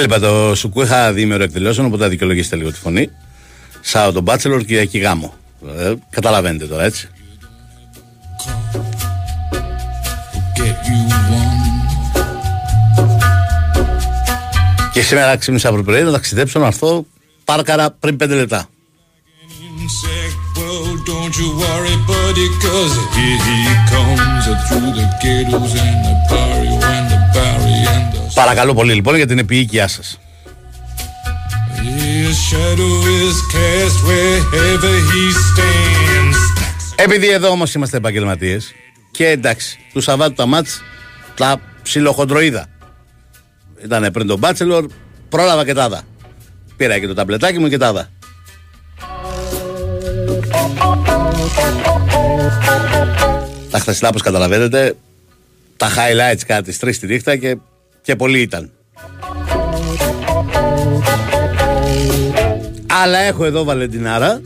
Έλειπα το Σουκού, είχα διήμερο εκδηλώσεων, οπότε δικαιολογήσετε λίγο τη φωνή. Σάββατο τον Μπάτσελορ, Κυριακή γάμο. Ε, καταλαβαίνετε τώρα, έτσι. Και σήμερα ξύπνησα αύριο πρωί να ταξιδέψω να έρθω πάρκαρα πριν 5 λεπτά. Παρακαλώ πολύ λοιπόν για την επίοικιά σας. Επειδή εδώ όμως είμαστε επαγγελματίες και εντάξει, του Σαββάτου τα μάτς τα ψιλοχοντροίδα. Ήταν πριν τον Μπάτσελορ, πρόλαβα και τάδα. Πήρα και το ταμπλετάκι μου και τάδα. Τα χθεσινά, όπως καταλαβαίνετε, τα highlights κάτι τις τρεις τη νύχτα και, και πολύ ήταν. Αλλά έχω εδώ Βαλεντινάρα.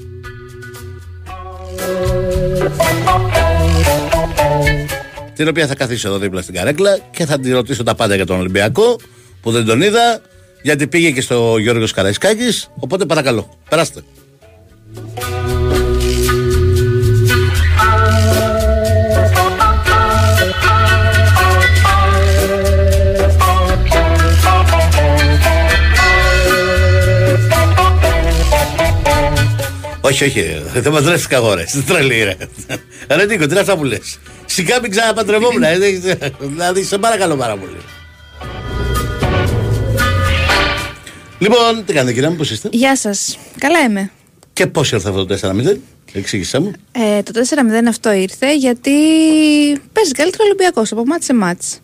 Την οποία θα καθίσω εδώ δίπλα στην καρέκλα και θα τη ρωτήσω τα πάντα για τον Ολυμπιακό που δεν τον είδα γιατί πήγε και στο Γιώργος Καραϊσκάκης. Οπότε παρακαλώ περάστε Όχι, όχι, δεν μας λες καγόρες. Δεν τρελή, ρε. Ρε Νίκο, τι είναι αυτά που λες. Σιγά μην ξαναπαντρευόμουν. Ε, δηλαδή, σε παρακαλώ πάρα πολύ. Λοιπόν, τι κάνετε κυρία μου, πώς είστε; Γεια σας. Καλά είμαι. Και πώς ήρθε αυτό το 4-0, εξήγησέ μου. Ε, το 4-0 αυτό ήρθε γιατί παίζει καλύτερο Ολυμπιακός από μάτς σε μάτς.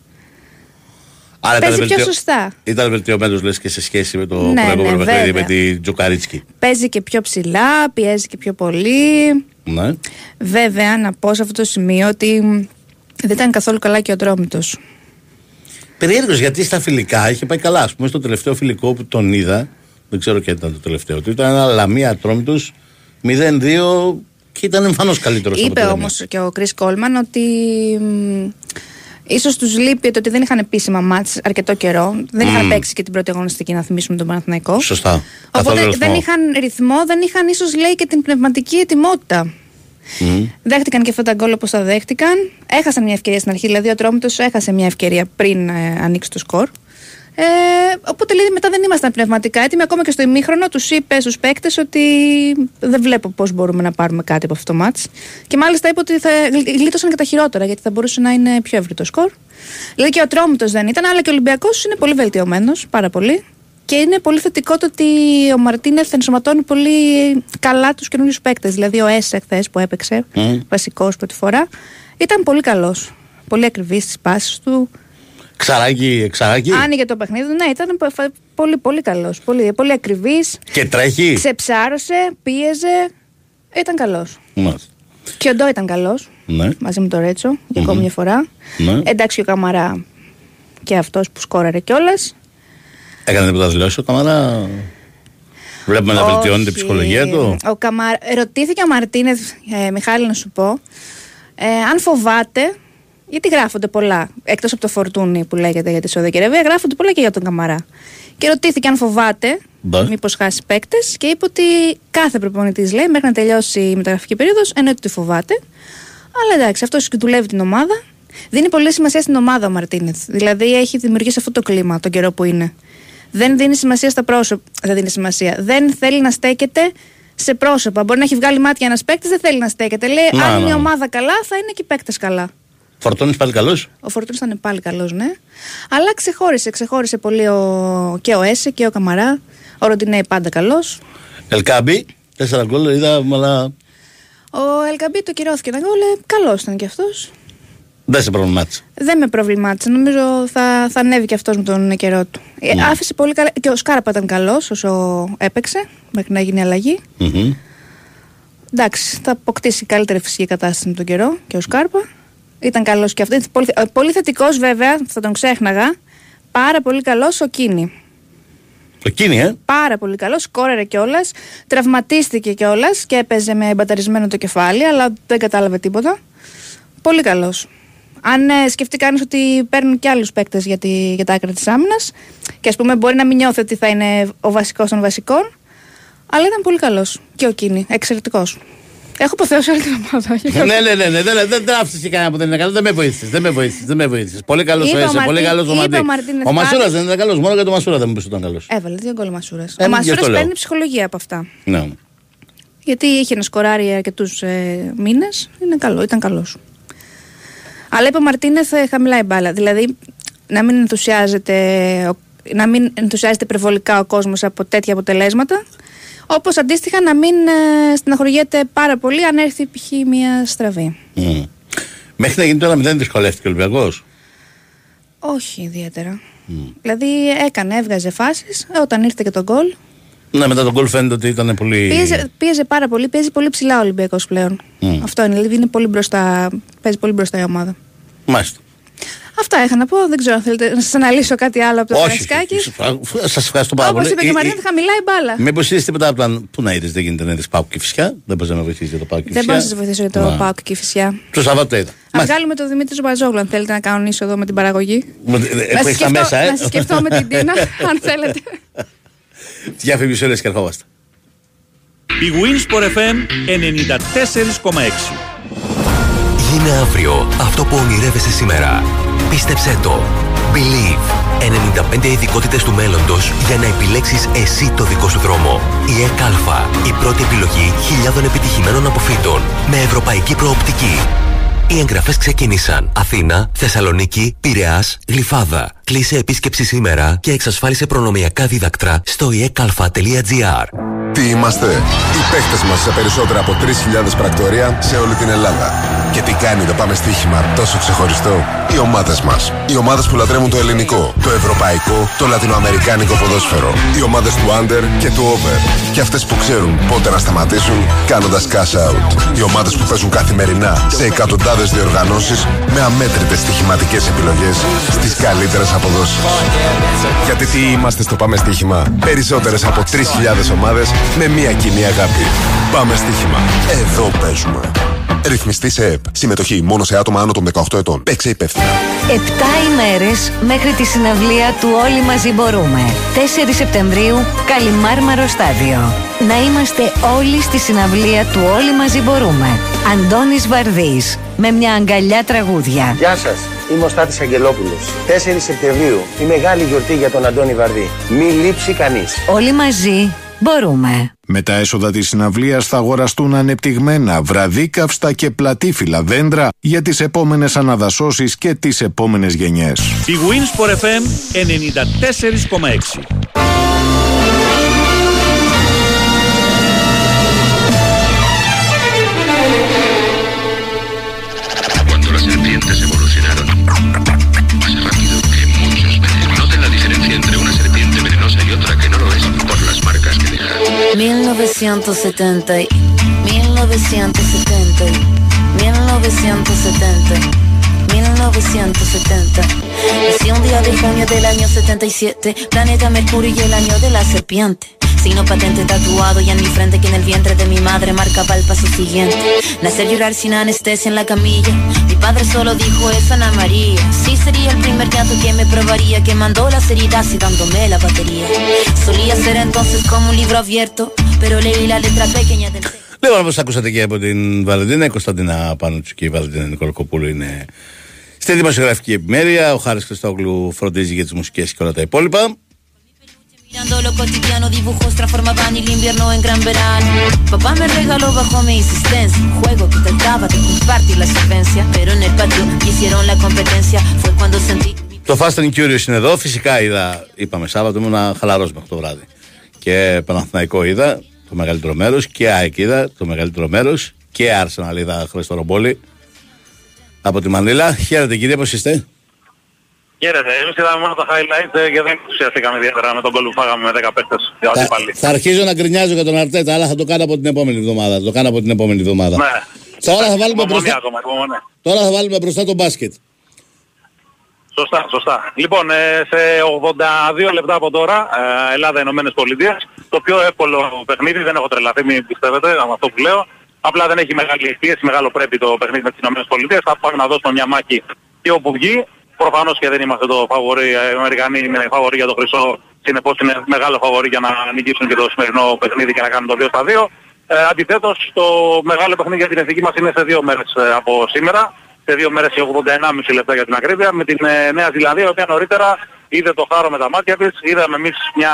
Άρα Παίζει ήταν πιο βελτιω- σωστά. Ήταν βελτιωμένος λες και σε σχέση με το Ναι, προηγούμενο ναι, παιχνίδι με βέβαια. τη Τζοκαρίτσκι. Παίζει και πιο ψηλά, πιέζει και πιο πολύ. Ναι. Βέβαια, να πω σε αυτό το σημείο ότι μ, δεν ήταν καθόλου καλά και ο Ατρόμητος. Περίεργος γιατί στα φιλικά είχε πάει καλά. Α πούμε στο τελευταίο φιλικό που τον είδα, δεν ξέρω και ήταν το τελευταίο του, ήταν ένα λαμία ατρόμητο 0-2 και ήταν εμφανώς καλύτερος. Είπε όμως και ο Κρι Κόλμαν ότι μ, ίσως τους λείπει το ότι δεν είχαν επίσημα μάτς αρκετό καιρό. Δεν είχαν παίξει και την πρώτη αγωνιστική, να θυμίσουμε τον Παναθηναϊκό. Σωστά. Οπότε Καθόλου δεν ρυθμό. είχαν ρυθμό, δεν είχαν ίσως λέει και την πνευματική ετοιμότητα. Μμ. Δέχτηκαν και αυτά τα γκολ όπως τα δέχτηκαν. Έχασαν μια ευκαιρία στην αρχή, δηλαδή ο Τρόμητος έχασε μια ευκαιρία πριν ε, ανοίξει το σκορ. Ε, οπότε λέει μετά δεν ήμασταν πνευματικά έτοιμοι. Ακόμα και στο ημίχρονο τους είπε στους παίκτες ότι δεν βλέπω πώς μπορούμε να πάρουμε κάτι από αυτό το μάτς. Και μάλιστα είπε ότι θα γλ- γλίτωσαν και τα χειρότερα, γιατί θα μπορούσε να είναι πιο ευρύ το σκορ. Δηλαδή και ο Τρόμητο δεν ήταν, αλλά και ο Ολυμπιακός είναι πολύ βελτιωμένος, πάρα πολύ. Και είναι πολύ θετικό το ότι ο Μαρτίνεθ ενσωματώνει πολύ καλά τους καινούριους παίκτες. Δηλαδή ο Έσε χθες που έπαιξε, Μμ. βασικός πρώτη φορά, ήταν πολύ καλός. Πολύ ακριβής στις πάσει του. Ξαράκι, εξαράκι. Άνοιγε το παιχνίδι, ναι, ήταν πο- φα- πολύ, πολύ καλός. Πολύ, πολύ ακριβής. Και τρέχει. Ξεψάρωσε, πίεζε. Ήταν καλός. Μάλιστα. Και ο Ντό ήταν καλός. Ναι. Μαζί με τον Ρέτσο για ακόμη μια φορά. Ναι. Εντάξει, και ο Καμαρά και αυτός που σκόραρε κιόλας. Έκανε τίποτα δηλώσει ο Καμαρά; Βλέπουμε να βελτιώνει την ψυχολογία του. Ο Καμα... Ρωτήθηκε ο Μαρτίνεθ, ε, Μιχάλη, να σου πω, ε, αν φοβάται. Γιατί γράφονται πολλά. Εκτός από το φορτούνι που λέγεται για τη Σαουδική Αραβία, γράφονται πολλά και για τον Καμαρά. Και ρωτήθηκε αν φοβάται, Ναι. μήπως χάσει παίκτες, και είπε ότι κάθε προπονητής λέει μέχρι να τελειώσει η μεταγραφική περίοδος εννοείται ότι φοβάται. Αλλά εντάξει, αυτός και δουλεύει την ομάδα. Δίνει πολύ σημασία στην ομάδα ο Μαρτίνεθ. Δηλαδή έχει δημιουργήσει αυτό το κλίμα τον καιρό που είναι. Δεν δίνει σημασία στα πρόσωπα. Δεν δίνει σημασία. Δεν θέλει να στέκεται σε πρόσωπα. Μπορεί να έχει βγάλει μάτια ένας παίκτης, δεν θέλει να στέκεται. Λέει, Να, αν να, είναι η να. ομάδα καλά, θα είναι και οι παίκτες καλά. Φορτώνεις πάλι καλός; Ο Φορτούνης ήταν πάλι καλός, ναι. Αλλά ξεχώρισε, ξεχώρισε πολύ ο... και ο Έσε και ο Καμαρά. Ο Ροντινέη πάντα καλός. Ελκάμπι, τέσσερα γκολ είδα, αλλά Ο Ελκαμπή το κυρώθηκε ένα γκολ. Καλός ήταν κι αυτός. δεν σε προβλημάτισε. Δεν με προβλημάτισε. Νομίζω θα, θα ανέβει και αυτός με τον καιρό του. Ε, Ναι. άφησε πολύ καλά. Και ο Σκάρπα ήταν καλός όσο έπαιξε μέχρι να γίνει η αλλαγή. Μμμ. Εντάξει, θα αποκτήσει καλύτερη φυσική κατάσταση με τον καιρό και ο Σκάρπα. Ήταν καλός και αυτός. Πολύ, ε, πολύ θετικός βέβαια, θα τον ξέχναγα. Πάρα πολύ καλός ο Κίνη. Εκείνη, ε; Πάρα πολύ καλός. Σκόρερε κιόλας. Τραυματίστηκε κιόλας και έπαιζε με μπαταρισμένο το κεφάλι, αλλά δεν κατάλαβε τίποτα. Πολύ καλός. Αν ε, σκεφτεί κανείς ότι παίρνουν και άλλους παίκτες για, τη- για τα άκρα της άμυνας και ας πούμε μπορεί να μην νιώθει ότι θα είναι ο βασικός των βασικών, αλλά ήταν πολύ καλός. Και ο Κίνη, εξαιρετικός. Έχω αποθέωσει όλη την ομάδα. ναι, ναι, ναι, ναι, δεν, δεν, δεν άφησες κανένα που δεν είναι καλό. Δεν με βοήθησες. Δεν με βοήθησες. Δεν με βοήθησες. Πολύ καλός ο Είπε ο Έσε, πολύ Μαρτίν- καλός ο είπε Μαντί. ο Μαρτίνεθ Ο Μασούρας πάλι. δεν ήταν καλός. Μόνο για τον Μασούρα δεν μου πει ότι ήταν καλός. Έβαλε δύο γκολ ο Μασούρας. Ε, ο γι' Μασούρας αυτό λέω. παίρνει ψυχολογία από αυτά. Ναι. Γιατί είχε να σκοράρει αρκετούς ε, μήνες. Είναι καλό, ήταν καλός. Αλλά είπε ο Μαρτίνεθ ε, χαμηλά η μπάλα. Δηλαδή να μην ενθουσιάζεται, ο- να μην ενθουσιάζεται υπερβολικά ο κόσμος από τέτοια αποτελέσματα. Όπως αντίστοιχα να μην ε, στεναχωριέται πάρα πολύ αν έρθει π.χ. μια στραβή. Μμ. Μέχρι να γίνει το 1-0 δυσκολεύτηκε ο Ολυμπιακός; Όχι ιδιαίτερα. Δηλαδή έκανε, έβγαζε φάσεις. Όταν ήρθε και το γκολ, Ναι, μετά τον γκολ φαίνεται ότι ήταν πολύ. πίεζε, πίεζε πάρα πολύ. Παίζει πολύ ψηλά ο Ολυμπιακός πλέον. Μμ. Αυτό είναι. Δηλαδή είναι πολύ μπροστά, παίζει πολύ μπροστά η ομάδα. Μάλιστα. Αυτά είχα να πω. Δεν ξέρω αν θέλετε να σας αναλύσω κάτι άλλο από το Όχι. Καρασκάκη. Σας ευχαριστώ πάρα Όπως πολύ. είπε και Ε, ο ε, Μαρτίνεθ, χαμηλά η μπάλα. Μήπω είδε τίποτα από τα. Πού να είδες, δεν γίνεται να είδες Πάου και φυσικά. Δεν μπορείς να με βοηθήσεις για το Πάου και Δεν φυσικά. μπορώ να σας βοηθήσω για το ΠΑΟΚ και η φυσιά. Το Σαββάτο το είδα. Α Μάλιστα. βγάλουμε τον Δημήτρη Ζομπαζόγλου, αν θέλετε να κανονίσω εδώ με την παραγωγή. Μου- ε, Να Που έχεις τα σκεφτώ- μέσα, ε. να σκεφτώ με την Τίνα, αν θέλετε. Διαφήμιση όλες και ερχόμαστε. Η Winsport FM 94,6. Γίνε αύριο αυτό που ονειρεύεσαι σήμερα. Πίστεψέ το. Believe. 95 ειδικότητες του μέλλοντος για να επιλέξεις εσύ το δικό σου δρόμο. Η ΕΚΑΛΦΑ. Η πρώτη επιλογή χιλιάδων επιτυχημένων αποφύτων. Με ευρωπαϊκή προοπτική. Οι εγγραφές ξεκίνησαν. Αθήνα, Θεσσαλονίκη, Πειραιάς, Γλυφάδα. Κλείσε επίσκεψη σήμερα και εξασφάλισε προνομιακά δίδακτρα στο ekalfa.gr. Τι είμαστε, οι παίχτες μας σε περισσότερα από 3.000 πρακτορία σε όλη την Ελλάδα. Και τι κάνει το πάμε στοίχημα τόσο ξεχωριστό; Οι ομάδες μας. Οι ομάδες που λατρεύουν το ελληνικό, το ευρωπαϊκό, το λατινοαμερικάνικο ποδόσφαιρο. Οι ομάδες του under και του over. Και αυτές που ξέρουν πότε να σταματήσουν κάνοντας cash out. Οι ομάδες που παίζουν καθημερινά σε εκατοντάδες διοργανώσεις με αμέτρητες στοιχηματικές επιλογές στις καλύτερες αποδόσεις. Γιατί τι είμαστε στο Πάμε Στοίχημα. Περισσότερες από 3.000 ομάδες με μία κοινή αγάπη. Πάμε Στοίχημα. Εδώ παίζουμε. Ρυθμιστή σε ΕΠ. Συμμετοχή μόνο σε άτομα άνω των 18 ετών. Παίξε υπεύθυνα. Επτά ημέρες μέχρι τη συναυλία του Όλοι Μαζί Μπορούμε. 4 Σεπτεμβρίου, Καλιμάρμαρο Στάδιο. Να είμαστε όλοι στη συναυλία του Όλοι Μαζί Μπορούμε. Αντώνης Βαρδής, με μια αγκαλιά τραγούδια. Γεια σας, είμαι ο Στάτης Αγγελόπουλος. 4 Σεπτεμβρίου, η μεγάλη γιορτή για τον Αντώνη Βαρδί. Μη λείψει κανείς. Όλοι μαζί μπορούμε. Με τα έσοδα της συναυλίας θα αγοραστούν ανεπτυγμένα, βραδίκαυστα και πλατήφυλλα δέντρα για τις επόμενες αναδασώσεις και τις επόμενες γενιές. Η Winsport FM 94,6. 1970, y- 1970, y- 1970, 1970. Nací un día de junio del año 77, planeta Mercurio y el año de la serpiente. Signo patente tatuado y en mi frente que en el vientre de mi madre marcaba el paso siguiente. Nacer llorar sin anestesia en la camilla. Mi padre solo dijo eso Ana María. Sí sería el primer llanto que me probaría, que mandó las heridas y dándome la batería. Solía ser entonces como un libro abierto, pero leí la letra pequeña del texto. Λοιπόν, όπω ακούσατε και από την Βαλεντίνα, η Κωνσταντίνα Πάνουτσου και η Βαλεντίνα Νικολακοπούλου είναι στη δημοσιογραφική επιμέλεια. Ο Χάρη Χριστόγλου φροντίζει για τι μουσικέ και όλα τα υπόλοιπα. Mirando lo cotidiano, dibujos transformaban el invierno en gran verano. Papá me regaló bajo mi insistencia un juego que trataba de compartir la solvencia. Pero en el patio hicieron la competencia. Fue cuando sentí. Το Fast and Curious είναι εδώ. Φυσικά είδα, είπαμε Σάββατο, ήμουν χαλαρό μέχρι το βράδυ. Και Παναθηναϊκό είδα το μεγαλύτερο μέρο και ΑΕΚ είδα το μεγαλύτερο μέρο και Arsenal είδα χθε το ρομπόλι από τη Μανίλα. Χαίρετε κύριε, πώ είστε. Χαίρετε, εμείς είδαμε μόνο τα highlights ε, και δεν ενθουσιαστήκαμε ιδιαίτερα με τον κόλ που φάγαμε με 10 παίχτες. Για Θα, πάλι. θα αρχίζω να γκρινιάζω για τον Αρτέτα, αλλά θα το κάνω από την επόμενη εβδομάδα. Θα το κάνω από την επόμενη εβδομάδα. Ναι. Τώρα θα βάλουμε Υπομονή μπροστά, ακόμα, υπομονή. τώρα θα βάλουμε μπροστά το μπάσκετ. Σωστά, σωστά. Λοιπόν, ε, σε 82 λεπτά από τώρα, ε, Ελλάδα-Ηνωμένες Πολιτείες, το πιο εύκολο παιχνίδι, δεν έχω τρελαθεί, μην πιστεύετε, με αυτό που λέω. Απλά δεν έχει μεγάλη πίεση, μεγάλο πρέπει το παιχνίδι με τις Ηνωμένες Πολιτείες. Θα πάμε να δώσουμε μια μάχη και όπου βγει. Προφανώς και δεν είμαστε το φαβορή, οι Αμερικανοί είναι φαβορή για το χρυσό, συνεπώς είναι μεγάλο φαβορή για να νικήσουν και το σημερινό παιχνίδι και να κάνουν το 2 στα 2. Ε, αντιθέτως το μεγάλο παιχνίδι για την εθνική μας είναι σε δύο μέρες ε, από σήμερα. Σε δύο μέρες και 81,5 λεπτά για την ακρίβεια με την ε, Νέα Ζηλανδία, η οποία νωρίτερα είδε το χάρο με τα μάτια της. Είδαμε εμείς μια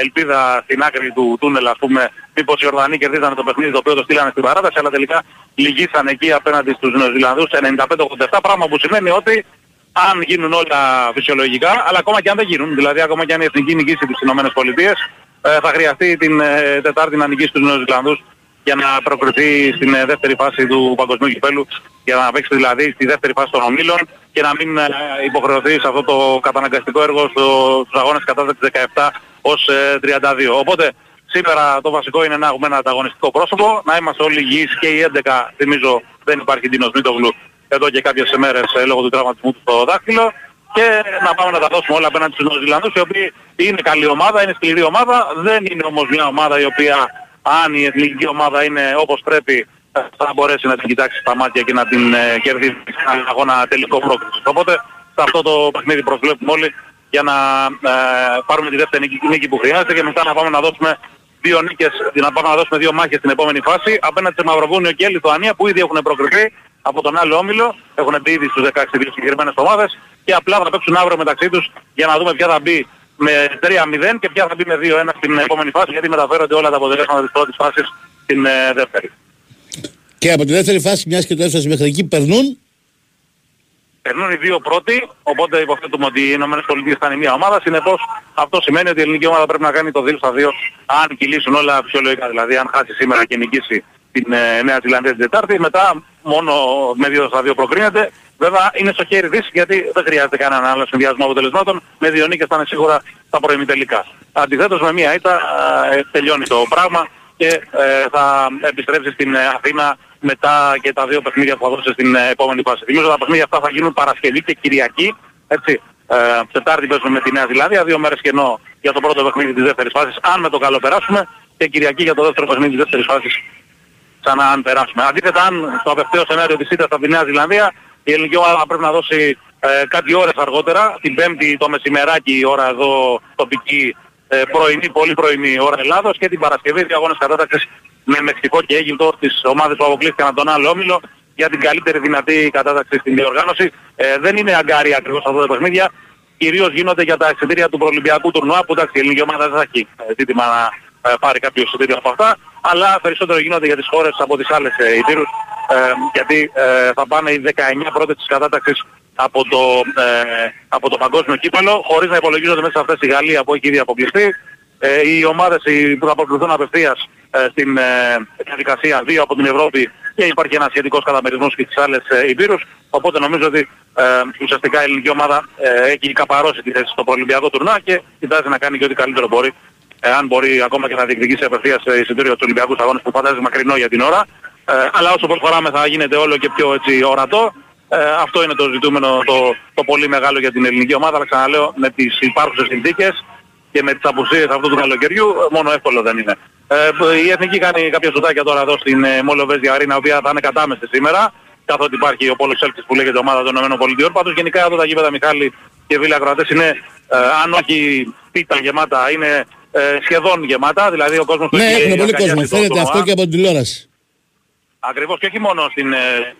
ελπίδα στην άκρη του τούνελ, ας πούμε, μήπως οι Ορδανοί κερδίζανε το παιχνίδι το οποίο το στείλανε στην παράταση, αλλά τελικά λυγίσαν εκεί απέναντι στους Νεοζηλανδούς 95-87, πράγμα που σημαίνει ότι αν γίνουν όλα φυσιολογικά, αλλά ακόμα και αν δεν γίνουν, δηλαδή ακόμα και αν η εθνική νικήσει τις Ηνωμένες Πολιτείες, ε, θα χρειαστεί την ε, Τετάρτη να νικήσει τους Νεοζηλανδούς για να προκριθεί στην ε, δεύτερη φάση του παγκοσμίου κυπέλου, για να παίξει δηλαδή στη δεύτερη φάση των ομίλων και να μην ε, υποχρεωθεί σε αυτό το καταναγκαστικό έργο στο, στους αγώνες κατάστασης 17 ως ε, 32. Οπότε σήμερα το βασικό είναι να έχουμε ένα ανταγωνιστικό πρόσωπο, να είμαστε όλοι υγιείς και οι 11, θυμίζω δεν υπάρχει Ντίνος Μίτογλου εδώ και κάποιες μέρες ε, λόγω του τραυματισμού του στο δάχτυλο και να πάμε να τα δώσουμε όλα απέναντι στους Νεοζηλανδούς οι οποίοι είναι καλή ομάδα, είναι σκληρή ομάδα, δεν είναι όμως μια ομάδα η οποία αν η εθνική ομάδα είναι όπως πρέπει θα μπορέσει να την κοιτάξει στα μάτια και να την ε, κερδίσει έναν αγώνα τελικό πρόκληση. Οπότε σε αυτό το παιχνίδι προσβλέπουμε όλοι για να ε, πάρουμε τη δεύτερη νίκη, νίκη που χρειάζεται και μετά να πάμε να δώσουμε δύο νίκες, να πάμε να δώσουμε δύο μάχες στην επόμενη φάση απέναντι σε Μαυροβούνιο και Λιθουανία που ήδη έχουν προκριθεί από τον άλλο όμιλο, έχουν μπει ήδη στους 16 δύο συγκεκριμένες ομάδες και απλά θα παίξουν αύριο μεταξύ τους για να δούμε ποια θα μπει με 3-0 και ποια θα μπει με 2-1 στην επόμενη φάση γιατί μεταφέρονται όλα τα αποτελέσματα της πρώτης φάσης στην ε, δεύτερη. Και από τη δεύτερη φάση, μιας και το έφτασε μέχρι εκεί, περνούν; Περνούν οι δύο πρώτοι, οπότε υποθέτουμε ότι οι Ηνωμένες Πολιτείες θα είναι μια ομάδα. Συνεπώς αυτό σημαίνει ότι η ελληνική ομάδα πρέπει να κάνει το 2 στα 2 αν κυλήσουν όλα φυσιολογικά. Δηλαδή αν χάσει σήμερα και νικήσει την ε, Νέα Ζηλανδία την Τετάρτη, μετά μόνο με 2 στα 2 προκρίνεται. Βέβαια είναι στο χέρι της γιατί δεν χρειάζεται κανένα άλλο συνδυασμό αποτελεσμάτων. Με δύο νίκες θα είναι σίγουρα τα τελικά. Αντιθέτως με μία ήττα ε, τελειώνει το πράγμα και ε, θα επιστρέψει στην ε, Αθήνα μετά και τα δύο παιχνίδια που θα δώσει στην ε, επόμενη φάση. Θυμίζω τα παιχνίδια αυτά θα γίνουν Παρασκευή και Κυριακή. Έτσι. Ε, Τετάρτη παίζουμε με τη Νέα Ζηλάνδια, δύο μέρες κενό για το πρώτο παιχνίδι της δεύτερης φάσης, αν με το καλό περάσουμε, και Κυριακή για το δεύτερο παιχνίδι της δεύτερης φάσης, ξανά αν περάσουμε. Αντίθετα, αν στο απευθείο σενάριο της ήττας από τη Νέα Ζηλανδία, η ελληνική ομάδα πρέπει να δώσει ε, κάτι ώρες αργότερα, την πέμπτη το μεσημεράκι η ώρα εδώ τοπική ε, πρωινή, πολύ πρωινή ώρα Ελλάδος και την Παρασκευή δύο αγώνες κατάταξης με Μεξικό και Αίγυπτο τις ομάδες που αποκλείστηκαν από τον άλλο όμιλο για την καλύτερη δυνατή κατάταξη στην διοργάνωση. Ε, δεν είναι αγκάρια ακριβώς αυτά τα παιχνίδια. Κυρίως γίνονται για τα εξαιτήρια του προολυμπιακού τουρνουά που εντάξει η ελληνική ομάδα δεν θα έχει ε, ζήτημα να ε, πάρει κάποιο εισιτήριο από αυτά. Αλλά περισσότερο γίνονται για τις χώρες από τις άλλες ε, ιτήρους ε, γιατί ε, θα πάνε οι 19 πρώτες της κατάταξης από το, ε, από το παγκόσμιο κύπελο, χωρίς να υπολογίζονται μέσα σε αυτές η Γαλλία που έχει ήδη αποκλειστεί. Ε, οι ομάδες οι, που θα προκληθούν απευθείας ε, στην ε, διαδικασία δύο από την Ευρώπη και υπάρχει ένας σχετικός καταμερισμός και στις άλλες ε, υπήρους. Οπότε νομίζω ότι ε, ουσιαστικά η ελληνική ομάδα ε, έχει καπαρώσει τη θέση στο προολυμπιακό τουρνά και κοιτάζει να κάνει και ό,τι καλύτερο μπορεί. Ε, αν μπορεί ακόμα και να διεκδικήσει απευθείας ε, εισιτήριο στους Ολυμπιακούς Αγώνες που φαντάζει μακρινό για την ώρα. Ε, αλλά όσο προχωράμε θα γίνεται όλο και πιο έτσι ορατό. Ε, αυτό είναι το ζητούμενο το, το πολύ μεγάλο για την ελληνική ομάδα, αλλά ξαναλέω με τις υπάρχουσες συνθήκες και με τις απουσίες αυτού του καλοκαιριού μόνο εύκολο δεν είναι. Ε, η Εθνική κάνει κάποια ζωτάκια τώρα εδώ στην ε, Μόλοβες Αρίνα, η οποία θα είναι κατάμεστη σήμερα, καθότι υπάρχει ο Πόλος Σέλτης που λέγεται ομάδα των ΗΠΑ. Πάντως γενικά εδώ τα γήπεδα Μιχάλη και Βίλα Κροατές είναι, ε, αν όχι πίτα γεμάτα, είναι ε, σχεδόν γεμάτα, δηλαδή ο κόσμος... Ναι, έχουν πολύ κόσμο, φαίνεται αυτό και από την τηλεόραση. Ακριβώς και όχι μόνο στην, ε,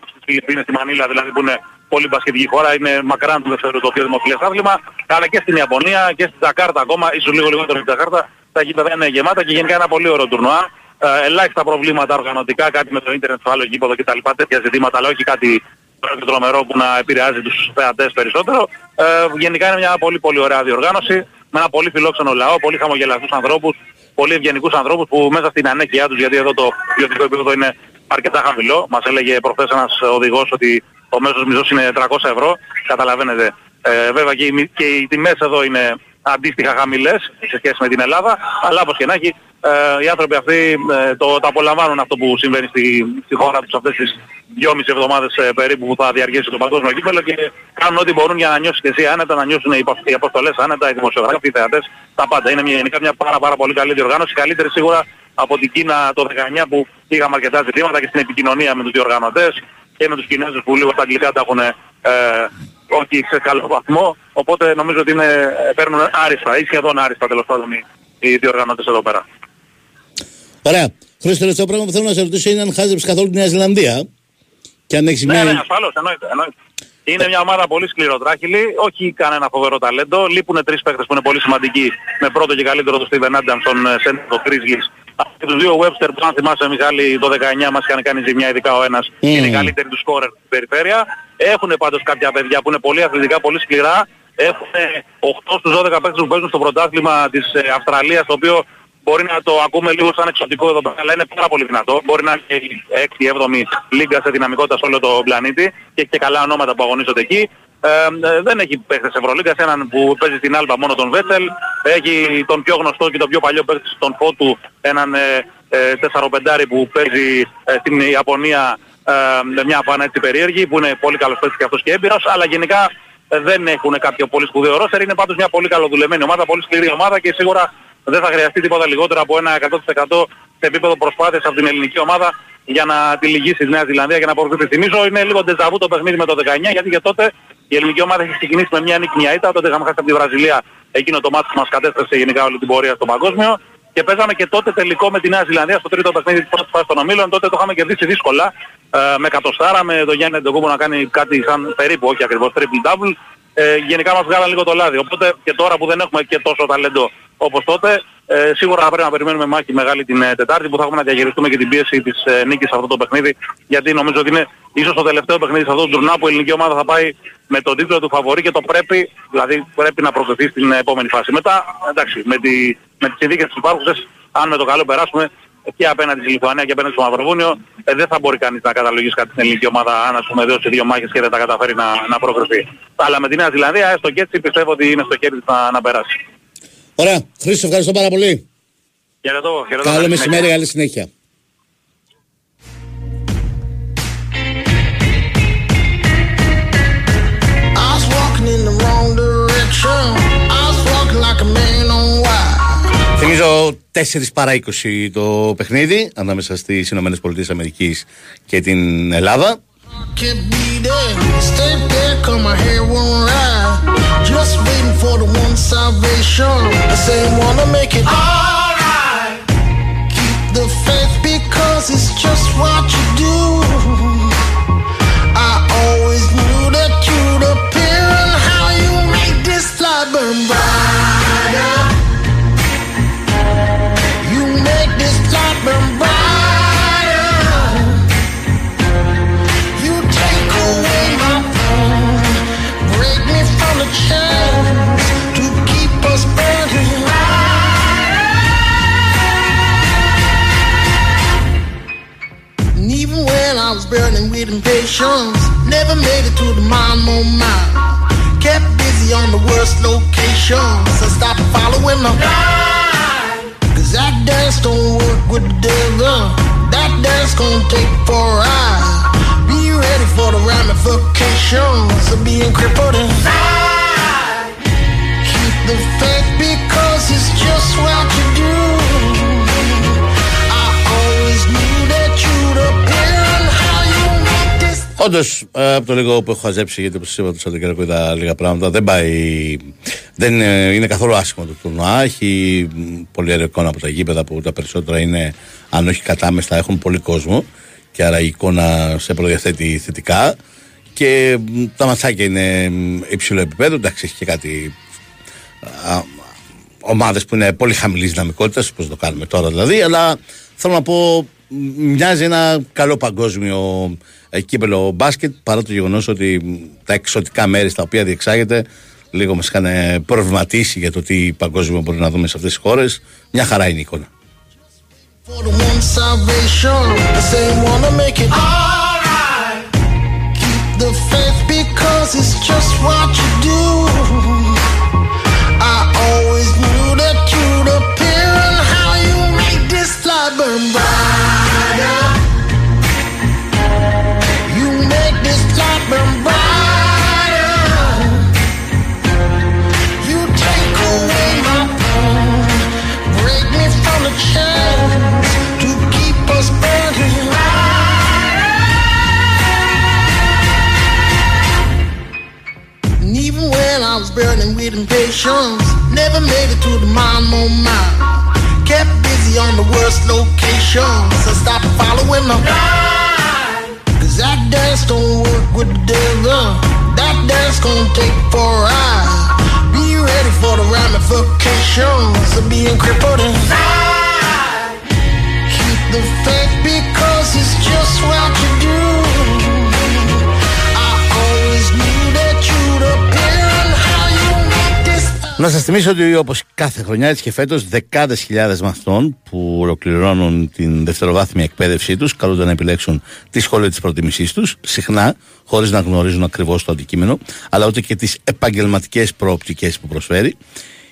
στις Φιλιππίνες, στη Μανίλα δηλαδή που είναι πολύ μπασκετική χώρα, είναι μακράν του δεύτερου το πιο δημοφιλές άθλημα, αλλά και στην Ιαπωνία και στη Τζακάρτα ακόμα, ίσως λίγο λιγότερο στη Τζακάρτα, τα γήπεδα είναι γεμάτα και γενικά ένα πολύ ωραίο τουρνουά. Ε, ελάχιστα προβλήματα οργανωτικά, κάτι με το ίντερνετ στο άλλο γήπεδο κτλ. τέτοια ζητήματα, αλλά όχι κάτι τρομερό που να επηρεάζει τους θεατές περισσότερο. Ε, γενικά είναι μια πολύ πολύ ωραία διοργάνωση, με ένα πολύ φιλόξενο λαό, πολύ χαμογελαστούς ανθρώπους, πολύ ευγενικούς ανθρώπους που μέσα στην ανέχειά τους, γιατί εδώ το βιωτικό επίπεδο είναι αρκετά χαμηλό. Μας έλεγε προχθές ένας οδηγός ότι ο μέσος μισθός είναι 300 ευρώ. Καταλαβαίνετε. Ε, βέβαια και οι, και οι τιμές εδώ είναι αντίστοιχα χαμηλές σε σχέση με την Ελλάδα. Αλλά όπως και να έχει, ε, οι άνθρωποι αυτοί ε, το, το απολαμβάνουν αυτό που συμβαίνει στη, στη χώρα τους αυτές τις δυόμιση εβδομάδες ε, περίπου που θα διαρκέσει το παγκόσμιο κύπελο και κάνουν ό,τι μπορούν για να νιώσεις και εσύ άνετα, να νιώσουν οι, οι αποστολές άνετα, οι δημοσιογράφοι, οι θεατές, τα πάντα. Είναι μια, γενικά μια πάρα, πάρα πολύ καλή διοργάνωση, καλύτερη σίγουρα από την Κίνα το 19 που είχαμε αρκετά ζητήματα και στην επικοινωνία με τους διοργανωτές και με τους Κινέζους που λίγο στα αγγλικά τα έχουν ε, όχι σε καλό βαθμό, οπότε νομίζω ότι είναι, παίρνουν άριστα ή σχεδόν άριστα τέλος πάντων οι, οι διοργανώτες εδώ πέρα. Ωραία. Χρήστο, τελευταίο πράγμα που θέλω να σε ρωτήσω είναι αν χάζεψες καθόλου τη Νέα Ζηλανδία. Και αν έχεις Ναι, μια... ναι, ασφαλώς, εννοείται, εννοείται. Είναι μια ομάδα πολύ σκληροτράχυλη, όχι κανένα φοβερό ταλέντο. Λείπουν τρεις παίκτες που είναι πολύ σημαντικοί, με πρώτο και καλύτερο τον Steven Adams, τον Σέντ, τον Grizzlies. Και τους δύο Webster που αν θυμάσαι Μιχάλη το 19 μας είχαν κάνει ζημιά ειδικά ο ένας. Mm. Είναι οι καλύτεροι τους σκόρερ στην περιφέρεια. Έχουν πάντως κάποια παιδιά που είναι πολύ αθλητικά, πολύ σκληρά. Έχουν 8 στους 12 παίκτες που παίζουν στο πρωτάθλημα της ε, Αυστραλίας, το οποίο μπορεί να το ακούμε λίγο σαν εξωτικό εδώ πέρα, αλλά είναι πάρα πολύ δυνατό. Μπορεί να είναι η 6η, 7η λίγκα σε δυναμικότητα σε όλο το πλανήτη και έχει και καλά ονόματα που αγωνίζονται εκεί. Ε, ε, δεν έχει παίχτες Ευρωλίγκας, έναν που παίζει στην Άλμπα μόνο τον Βέτελ. Έχει τον πιο γνωστό και τον πιο παλιό παίχτη στον Φώτου, έναν ε, ε, 4-5 που παίζει ε, στην Ιαπωνία ε, με μια φάνα έτσι περίεργη, που είναι πολύ καλός παίχτης και αυτός και έμπειρος, αλλά γενικά ε, δεν έχουν κάποιο πολύ σπουδαίο ρόστερ. Είναι πάντως μια πολύ καλοδουλεμένη ομάδα, πολύ σκληρή ομάδα και σίγουρα δεν θα χρειαστεί τίποτα λιγότερο από ένα 100% σε επίπεδο προσπάθειας από την ελληνική ομάδα για να τη λυγίσει η Νέα Ζηλανδία και να προχωρήσει. Θυμίζω είναι λίγο ντεζαβού το παιχνίδι με το 19 γιατί και τότε η ελληνική ομάδα έχει ξεκινήσει με μια νίκη μια ήττα. Τότε είχαμε χάσει από τη Βραζιλία εκείνο το μάτι που μας κατέστρεψε γενικά όλη την πορεία στο παγκόσμιο. Και παίζαμε και τότε τελικό με τη Νέα Ζηλανδία στο τρίτο παιχνίδι της πρώτης φάσης των ομίλων. Τότε το είχαμε κερδίσει δύσκολα. Ε, με κατοστάρα, με τον Γιάννη Εντοκούμπο να κάνει κάτι σαν περίπου, όχι ακριβώς triple double. Ε, γενικά μας βγάλαν λίγο το λάδι. Οπότε και τώρα που δεν έχουμε και τόσο ταλέντο όπως τότε, ε, σίγουρα θα πρέπει να περιμένουμε μάχη μεγάλη την ε, Τετάρτη που θα έχουμε να διαχειριστούμε και την πίεση της ε, νίκης σε αυτό το παιχνίδι. Γιατί νομίζω ότι είναι ίσως το τελευταίο παιχνίδι σε αυτό το τουρνά που η ελληνική ομάδα θα πάει με τον τίτλο του φαβορή και το πρέπει, δηλαδή πρέπει να προκριθεί στην επόμενη φάση. Μετά, εντάξει, με, τη, με τις συνθήκες της υπάρχουσες, αν με το καλό περάσουμε, και απέναντι στη Λιθουανία και απέναντι στο Μαυροβούνιο, ε, δεν θα μπορεί κανείς να καταλογίσει κάτι στην ελληνική ομάδα αν ας πούμε δώσει δύο μάχες και δεν τα καταφέρει να, να προκριθεί. Αλλά με τη Νέα Ζηλανδία, έστω και έτσι πιστεύω ότι είναι στο χέρι της να, να περάσει. Ωραία. Χρήστο, ευχαριστώ πάρα πολύ. Χαιρετώ, χαιρετώ. Καλό καλή μεσημέρι, συνέχεια. καλή συνέχεια. I was walking in the wrong direction. I was walking like a man on wire. Θυμίζω 4 παρά 20 το παιχνίδι ανάμεσα στις Ηνωμένες Πολιτείες Αμερικής και την Ελλάδα. Can't be with impatience, never made it to the mile no mile. Kept busy on the worst locations. I stopped following the Cause that dance don't work with the devil. That dance gonna take a ride. Be ready for the ramifications of being crippled inside. Keep the faith because it's just what you do. Όντως, από το λίγο που έχω χαζέψει, γιατί όπως είπα το Σαββατοκύριακο είδα λίγα πράγματα, δεν πάει. Δεν ε, είναι καθόλου άσχημο το τουρνουά. Έχει μ, πολύ ωραία εικόνα από τα γήπεδα που τα περισσότερα είναι, αν όχι κατάμεστα, έχουν πολύ κόσμο. Και άρα η εικόνα σε προδιαθέτει θετικά. Και μ, τα ματσάκια είναι μ, υψηλό επίπεδο. Εντάξει, έχει και κάτι α, ομάδες που είναι πολύ χαμηλής δυναμικότητας, όπως το κάνουμε τώρα δηλαδή, αλλά θέλω να πω μ, μοιάζει ένα καλό παγκόσμιο ε, κύπελο μπάσκετ, παρά το γεγονός ότι μ, τα εξωτικά μέρη στα οποία διεξάγεται λίγο μας είχαν προβληματίσει για το τι παγκόσμιο μπορεί να δούμε σε αυτές τις χώρες. Μια χαρά είναι η εικόνα. for the one salvation. I say wanna make it alright. Keep the faith because it's just what you do. With impatience. Never made it to the mind, mile, mile. Kept busy on the worst locations. So stop following them. Cause that dance don't work with the devil. That dance gonna take a ride. Be ready for the ramifications of being crippled inside. Keep the faith because it's just what you do. Να σας θυμίσω ότι όπως κάθε χρονιά έτσι και φέτος δεκάδες χιλιάδες μαθητών που ολοκληρώνουν την δευτεροβάθμια εκπαίδευσή τους καλούνται να επιλέξουν τη σχολή της προτιμησής τους, συχνά χωρίς να γνωρίζουν ακριβώς το αντικείμενο, αλλά ούτε και τις επαγγελματικές προοπτικές που προσφέρει.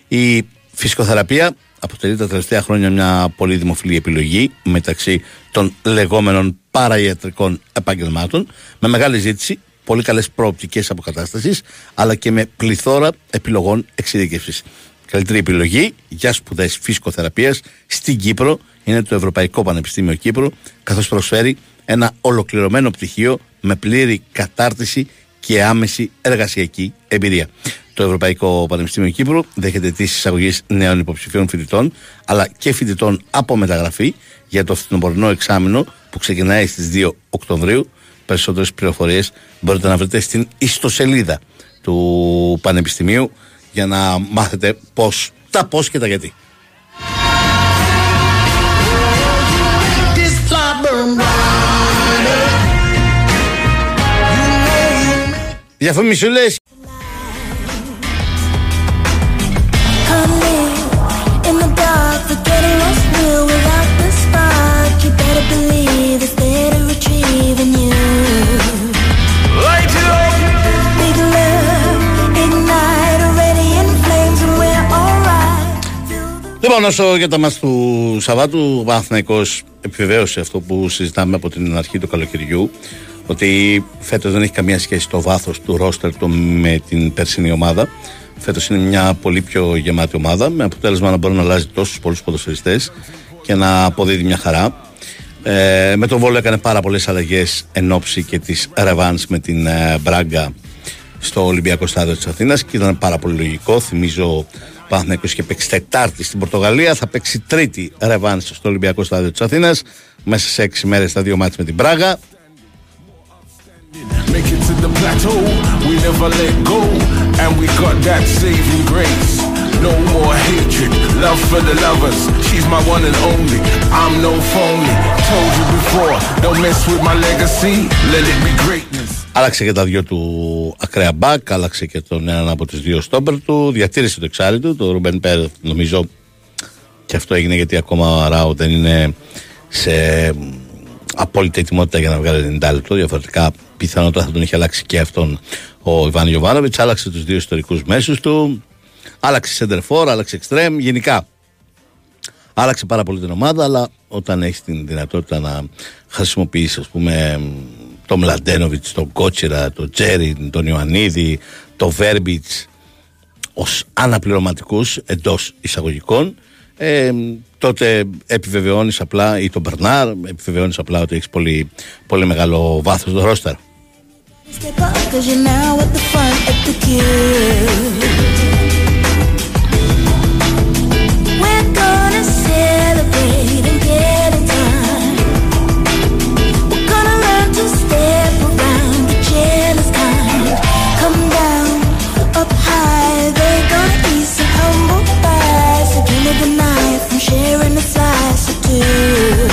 Η φυσικοθεραπεία αποτελεί τα τελευταία χρόνια μια πολύ δημοφιλή επιλογή μεταξύ των λεγόμενων παραϊατρικών επαγγελμάτων, με μεγάλη ζήτηση πολύ καλές προοπτικές αποκατάστασης, αλλά και με πληθώρα επιλογών εξειδίκευσης. Καλύτερη επιλογή για σπουδές φυσικοθεραπείας στην Κύπρο είναι το Ευρωπαϊκό Πανεπιστήμιο Κύπρου, καθώς προσφέρει ένα ολοκληρωμένο πτυχίο με πλήρη κατάρτιση και άμεση εργασιακή εμπειρία. Το Ευρωπαϊκό Πανεπιστήμιο Κύπρου δέχεται τις εισαγωγή νέων υποψηφίων φοιτητών, αλλά και φοιτητών από μεταγραφή για το φθινοπορεινό εξάμεινο που ξεκινάει στις 2 Οκτωβρίου περισσότερες πληροφορίες μπορείτε να βρείτε στην ιστοσελίδα του Πανεπιστημίου για να μάθετε πώς, τα πώς και τα γιατί. This fly burn brighter. Διαφημισούλες. Λοιπόν, όσο για τα μάτς του Σαββάτου, ο Παναθηναϊκός επιβεβαίωσε αυτό που συζητάμε από την αρχή του καλοκαιριού, ότι φέτος δεν έχει καμία σχέση το βάθος του ρόστερ του με την περσινή ομάδα. Φέτος είναι μια πολύ πιο γεμάτη ομάδα, με αποτέλεσμα να μπορεί να αλλάζει τόσους πολλούς ποδοσφαιριστές και να αποδίδει μια χαρά. Ε, με τον Βόλο έκανε πάρα πολλές αλλαγές εν ώψη και της Ρεβάνς με την ε, Μπράγκα στο Ολυμπιακό Στάδιο της Αθήνας και ήταν πάρα πολύ λογικό. Θυμίζω ο Παναθηναϊκός είχε παίξει Τετάρτη στην Πορτογαλία, θα παίξει Τρίτη Ρεβάνς στο Ολυμπιακό Στάδιο της Αθήνας μέσα σε έξι μέρες τα δύο μάτς με την Μπράγα. Make it to the plateau, we never let go, and we got that saving grace. No more hatred, love for the lovers. She's my one and only. I'm no phony. Told you before, don't mess with my legacy. Let it be greatness. Άλλαξε και τα δυο του ακραία μπακ, άλλαξε και τον έναν από τις δύο στόμπερ του, διατήρησε το εξάρι του, το Ρουμπεν Πέρ νομίζω και αυτό έγινε γιατί ακόμα ο Αράου δεν είναι σε απόλυτη ετοιμότητα για να βγάλει 90 λεπτό. Διαφορετικά, πιθανότατα θα τον είχε αλλάξει και αυτόν ο Ιβάν Γιοβάνοβιτ. Άλλαξε τους δύο ιστορικούς μέσους του. Άλλαξε σεντερφόρ, άλλαξε εξτρέμ. Γενικά, άλλαξε πάρα πολύ την ομάδα. Αλλά όταν έχεις την δυνατότητα να χρησιμοποιήσει, ας πούμε, τον Μλαντένοβιτ, τον Κότσιρα, τον Τζέριν, τον Ιωαννίδη, τον Βέρμπιτς ως αναπληρωματικούς εντός εισαγωγικών, ε, τότε επιβεβαιώνεις απλά, ή τον Μπερνάρ, επιβεβαιώνεις απλά ότι έχεις πολύ, πολύ μεγάλο βάθος στο ρόστερ. Sharing a slice or two.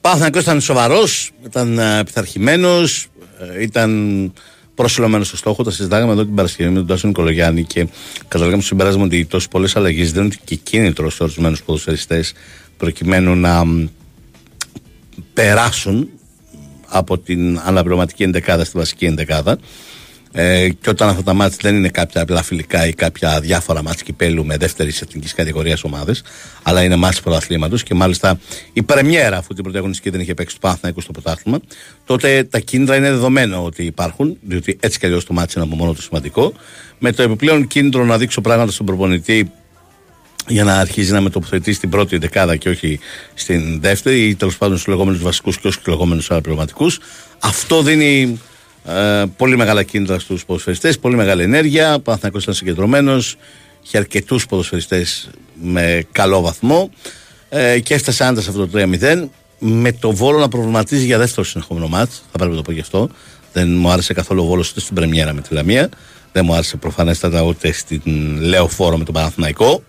Παναθηναϊκός ήταν σοβαρός, ήταν ε, πειθαρχημένος, ε, ήταν προσιλωμένος στο στόχο. Τα συζητάγαμε εδώ την Παρασκευή με τον Τάσο Νικολογιάννη και καταλήγαμε στο συμπέρασμα ότι τόσες πολλές αλλαγές δίνουν και κίνητρο σε ορισμένους ποδοσφαιριστές προκειμένου να μ, περάσουν από την αναπληρωματική εντεκάδα στη βασική εντεκάδα. Ε, και όταν αυτά τα μάτς δεν είναι κάποια απλά φιλικά ή κάποια διάφορα μάτς κυπέλου με δεύτερης εθνικής κατηγορίας ομάδες, αλλά είναι μάτς πρωταθλήματος και μάλιστα η πρεμιέρα, αφού την πρωταγωνιστική δεν είχε παίξει το Παναθηναϊκό στο πρωτάθλημα, τότε τα κίνητρα είναι δεδομένο ότι υπάρχουν, διότι έτσι κι αλλιώς το μάτς είναι από μόνο το σημαντικό. Με το επιπλέον κίνητρο να δείξω πράγματα στον προπονητή για να αρχίζει να με τοποθετεί στην πρώτη δεκάδα και όχι στην δεύτερη ή τέλος πάντων στους λεγόμενους βασικούς και όχι στους λεγόμενους αναπληρωματικούς. Αυτό δίνει ε, πολύ μεγάλα κίνητρα στους ποδοσφαιριστές, πολύ μεγάλη ενέργεια. Ο Παναθηναϊκός ήταν συγκεντρωμένος, είχε αρκετούς ποδοσφαιριστές με καλό βαθμό ε, και έφτασε άντα σε αυτό το 3-0. Με το βόλο να προβληματίζει για δεύτερο συνεχόμενο μάτς, θα πρέπει να το πω γι' αυτό. Δεν μου άρεσε καθόλου ο βόλος ούτε στην Πρεμιέρα με τη Λαμία. Δεν μου άρεσε προφανέστατα ούτε στην Λεωφόρο με τον Παναθηναϊκό.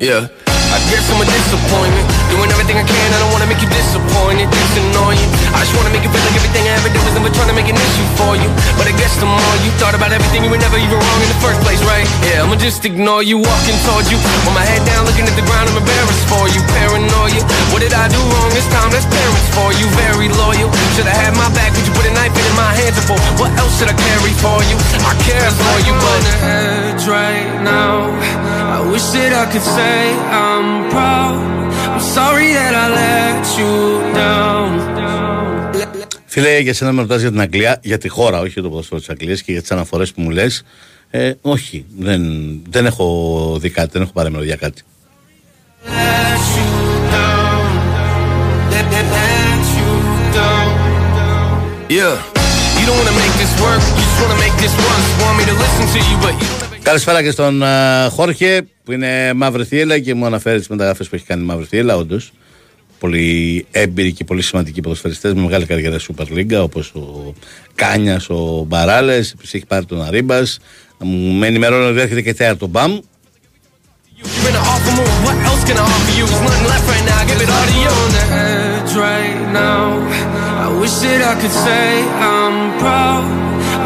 Yeah. I guess I'm a disappointment. Doing everything I can, I don't wanna make you disappointed. It's annoying. I just wanna make you feel like everything I ever did was never trying to make an issue for you. But I guess the more you thought about everything, you were never even wrong in the first place, right? Yeah, I'ma just ignore you, walking towards you. With my head down, looking at the ground, I'm embarrassed for you. Paranoia. What did I do wrong this time? That's parents for you. Very loyal. Should've had my back, but you put a knife in my hands and for what else should I carry for you? I care for you, but right now. I wish that I could say I'm proud. I'm sorry that I let you down. Φίλε, για σένα με ρωτάς για την Αγγλία, για τη χώρα, όχι για το ποδοσφαίρο της Αγγλίας και για τις αναφορές που μου λες. Ε, όχι, δεν, δεν έχω δει κάτι, δεν έχω παρέμεινο για κάτι. Let, let, let you down. Yeah. You don't wanna make this work, you just wanna make this once. Want me to listen to you, but you don't Καλησπέρα και στον uh, Χόρχε που είναι μαύρη θύελα και μου αναφέρει τι μεταγραφέ που έχει κάνει η μαύρη θύελα. Όντω, πολύ έμπειροι και πολύ σημαντικοί ποδοσφαιριστέ με μεγάλη καριέρα Super League όπω ο Κάνια, ο Μπαράλε. Επίση έχει πάρει τον Αρίμπα. Με ενημερώνει ότι έρχεται και τέταρτο μπαμ. You're in an awful mood. What else can I offer you? There's nothing left right now. I give it all to you. On the edge right now. I wish that I could say I'm proud.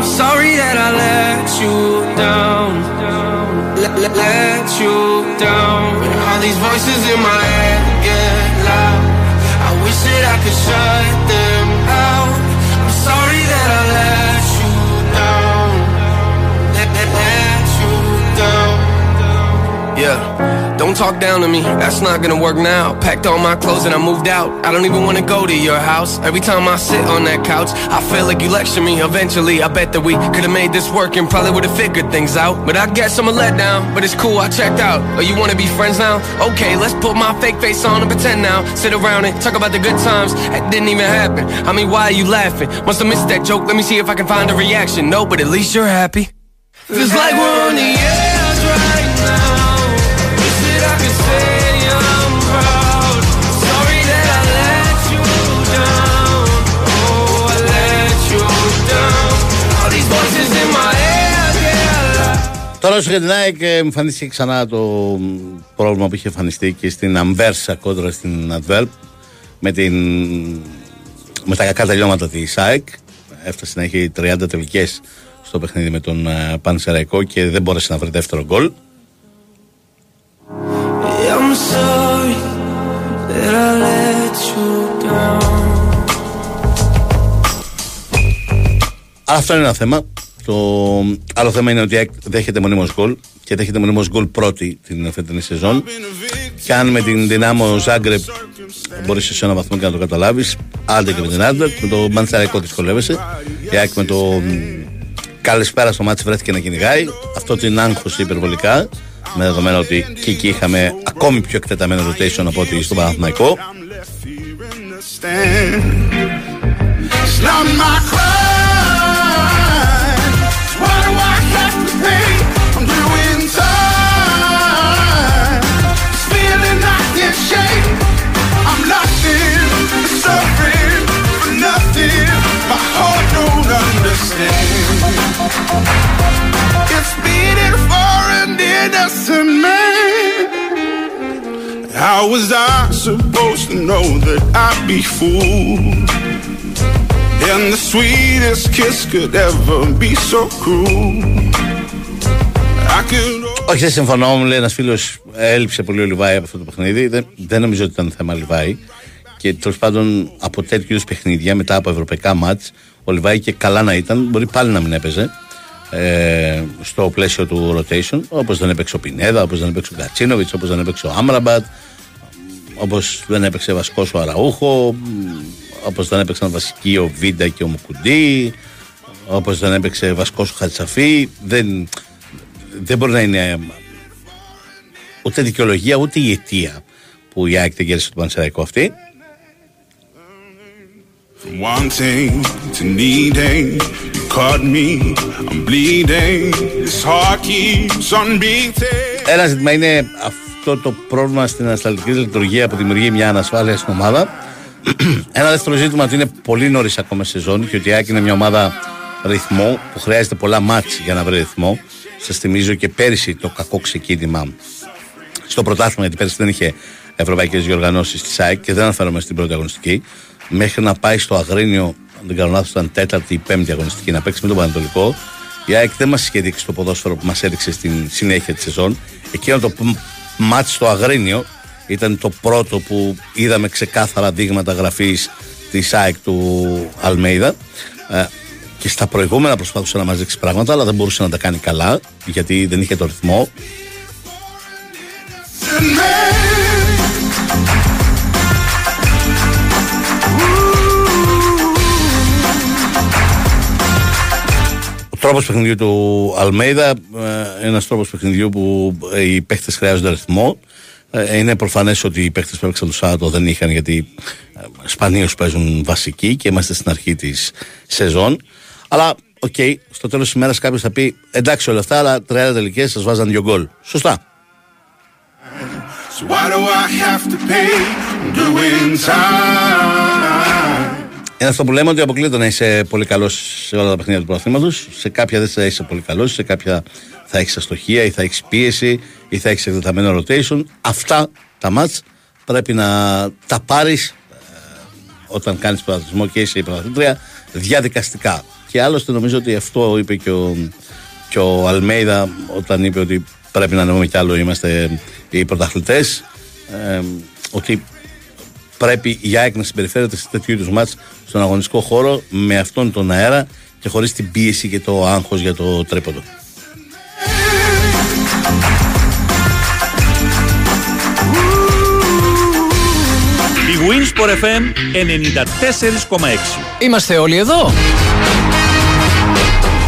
Sorry that I let you down. Let, you down. All these voices in my head get loud. I wish that I could shut them out. I'm sorry that I let you down. Let you down. Yeah, don't talk down to me, that's not gonna work now. Packed all my clothes and I moved out. I don't even wanna go to your house. Every time I sit on that couch, I feel like you lecture me. Eventually, I bet that we could've made this work and probably would've figured things out. But I guess I'm a letdown, but it's cool, I checked out. Oh, you wanna be friends now? Okay, let's put my fake face on and pretend now. Sit around and talk about the good times. That didn't even happen. I mean, why are you laughing? Must have missed that joke. Let me see if I can find a reaction. No, but at least you're happy. Feels like we're on the edge Τώρα όσο για την ΑΕΚ ε, εμφανίστηκε ξανά το πρόβλημα που είχε εμφανιστεί και στην Αμβέρσα κόντρα στην Αντβέρπ με, την, με τα κακά τελειώματα της ΑΕΚ έφτασε να έχει 30 τελικές στο παιχνίδι με τον ε, Πανσεραϊκό και δεν μπόρεσε να βρει δεύτερο γκολ Yeah, I'm sorry that I let you down. Αυτό είναι ένα θέμα. Το άλλο θέμα είναι ότι η ΑΕΚ δέχεται μονίμως γκολ και δέχεται μονίμως γκολ πρώτη την φετινή σεζόν. Και αν με την δυνάμω Ζάγκρεπ μπορείς σε ένα βαθμό και να το καταλάβεις, άντε και με την Άντερ, με το Μαντσαραϊκό δυσκολεύεσαι. Η ΑΕΚ με το καλησπέρα στο μάτι βρέθηκε να κυνηγάει. Αυτό την άγχωσε υπερβολικά. Με δεδομένο ότι και εκεί είχαμε ακόμη πιο εκτεταμένο rotation από ότι στο Παναθηναϊκό. How was I. Όχι, δεν συμφωνώ. Μου λέει ένας φίλος, έλειψε πολύ ο Λιβάη από αυτό το παιχνίδι. Δεν, δεν νομίζω ότι ήταν θέμα Λιβάη. Και τέλος πάντων από τέτοιου παιχνίδια μετά από ευρωπαϊκά μάτς, ο Λιβάη και καλά να ήταν, μπορεί πάλι να μην έπαιζε ε, στο πλαίσιο του rotation. Όπως δεν έπαιξε ο Πινέδα, όπως δεν έπαιξε ο Γκατσίνοβιτ, όπως δεν έπαιξε ο Άμραμπατ, όπως δεν έπαιξε βασικό ο Αραούχο, όπως δεν έπαιξαν βασικοί ο Βίντα και ο Μουκουντή, όπως δεν έπαιξε βασικό ο Χατσαφή. Δεν, δεν μπορεί να είναι ούτε δικαιολογία ούτε η αιτία που η ΑΕΚ δεν κέρδισε το Πανσεραϊκό αυτή. From wanting to needing, you caught me, I'm bleeding. This heart keeps on beating. Ένα ζήτημα είναι αυτό το πρόβλημα στην ανασταλτική λειτουργία που δημιουργεί μια ανασφάλεια στην ομάδα. Ένα δεύτερο ζήτημα ότι είναι πολύ νωρίς ακόμα σε ζώνη και ότι η ΑΕΚ είναι μια ομάδα ρυθμό που χρειάζεται πολλά μάτς για να βρει ρυθμό. Σας θυμίζω και πέρυσι το κακό ξεκίνημα στο πρωτάθλημα, γιατί πέρυσι δεν είχε ευρωπαϊκές διοργανώσεις της ΑΕΚ και δεν αναφέρομαι στην πρώτη αγωνιστική. Μέχρι να πάει στο Αγρίνιο, αν δεν κάνω λάθος, ήταν τέταρτη ή πέμπτη αγωνιστική να παίξει με τον Πανατολικό. Η ΑΕΚ δεν μας είχε δείξει το ποδόσφαιρο που μας έδειξε στην συνέχεια της σεζόν. Εκείνο το μάτι στο Αγρίνιο ήταν το πρώτο που είδαμε ξεκάθαρα δείγματα γραφής της ΑΕΚ του Αλμέιδα. Ε, και στα προηγούμενα προσπάθησε να μας δείξει πράγματα, αλλά δεν μπορούσε να τα κάνει καλά γιατί δεν είχε το ρυθμό. Τρόπος παιχνιδιού του Αλμέιδα, ένας τρόπος παιχνιδιού που ε, οι παίχτες χρειάζονται ρυθμό. Ε, Είναι προφανές ότι οι παίχτες που έπαιξαν το Σάββατο δεν είχαν γιατί σπανίως παίζουν βασικοί και είμαστε στην αρχή της σεζόν. Αλλά, οκ, στο τέλος της ημέρας κάποιος θα πει εντάξει όλα αυτά, αλλά 30 τελικές σας βάζαν δύο γκολ. Σωστά. So why do I have to pay doing time? Είναι αυτό που λέμε ότι αποκλείεται να είσαι πολύ καλός σε όλα τα παιχνίδια του πρωταθλήματο. Σε κάποια δεν θα είσαι πολύ καλός, σε κάποια θα έχεις αστοχία ή θα έχεις πίεση ή θα έχεις εκτεταμένο rotation. Αυτά τα μάτς πρέπει να τα πάρεις όταν κάνεις πρωταθλητισμό και είσαι η πρωταθλήτρια διαδικαστικά. Και άλλωστε νομίζω ότι αυτό είπε και ο, και ο Αλμέιδα όταν είπε ότι πρέπει να ανεβούμε κι άλλο, είμαστε οι πρωταθλητές. Ε, ότι πρέπει η ΑΕΚ να συμπεριφέρεται σε τέτοιου είδους μάτς στον αγωνιστικό χώρο με αυτόν τον αέρα και χωρίς την πίεση και το άγχος για το τρέποντο. Η Winsport FM 94,6 Είμαστε όλοι εδώ.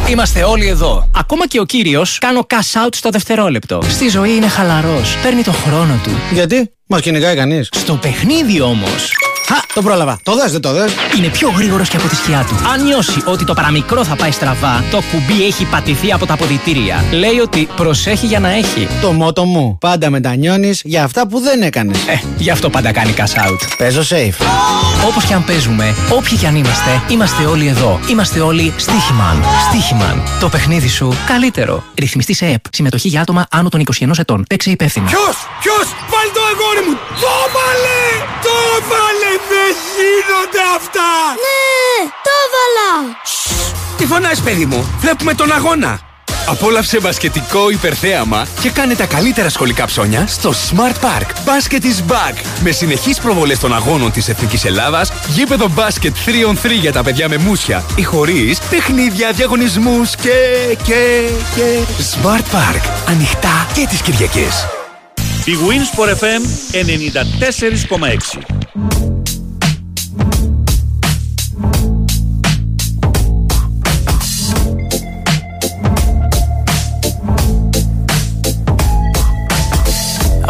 Είμαστε όλοι εδώ. Ακόμα και ο κύριος κάνω cash out στο δευτερόλεπτο. Στη ζωή είναι χαλαρός. Παίρνει το χρόνο του. Γιατί, μας κυνηγάει κανείς. Στο παιχνίδι όμως. Χα, το πρόλαβα. Το δες, δεν το δες; Είναι πιο γρήγορος και από τη σκιά του. Αν νιώσει ότι το παραμικρό θα πάει στραβά, το κουμπί έχει πατηθεί από τα αποδητήρια. Λέει ότι προσέχει για να έχει. Το μότο μου. Πάντα μετανιώνεις για αυτά που δεν έκανες. Ε, γι' αυτό πάντα κάνει cash out. Παίζω safe. Όπως και αν παίζουμε, όποιοι και αν είμαστε, είμαστε όλοι εδώ. Είμαστε όλοι Στίχημαν. Στίχημαν. Το παιχνίδι σου καλύτερο. Ρυθμιστή σε ΕΠ. Συμμετοχή για άτομα άνω των 21 ετών. Παίξε υπεύθυνα. Ποιος, ποιος, βάλει το αγόρι μου. Το βάλε, το βάλε, δεν γίνονται αυτά. Ναι, το έβαλα. Τι φωνάς παιδί μου, βλέπουμε τον αγώνα. Απόλαυσε μπασκετικό υπερθέαμα και κάνε τα καλύτερα σχολικά ψώνια στο Smart Park. Basket is back. Με συνεχείς προβολές των αγώνων της Εθνικής Ελλάδας, γήπεδο μπάσκετ 3 on 3 για τα παιδιά με μουσια ή χωρίς, παιχνίδια, διαγωνισμούς και... και... και... Smart Park. Ανοιχτά και τις Κυριακές. Η Winsport FM 94,6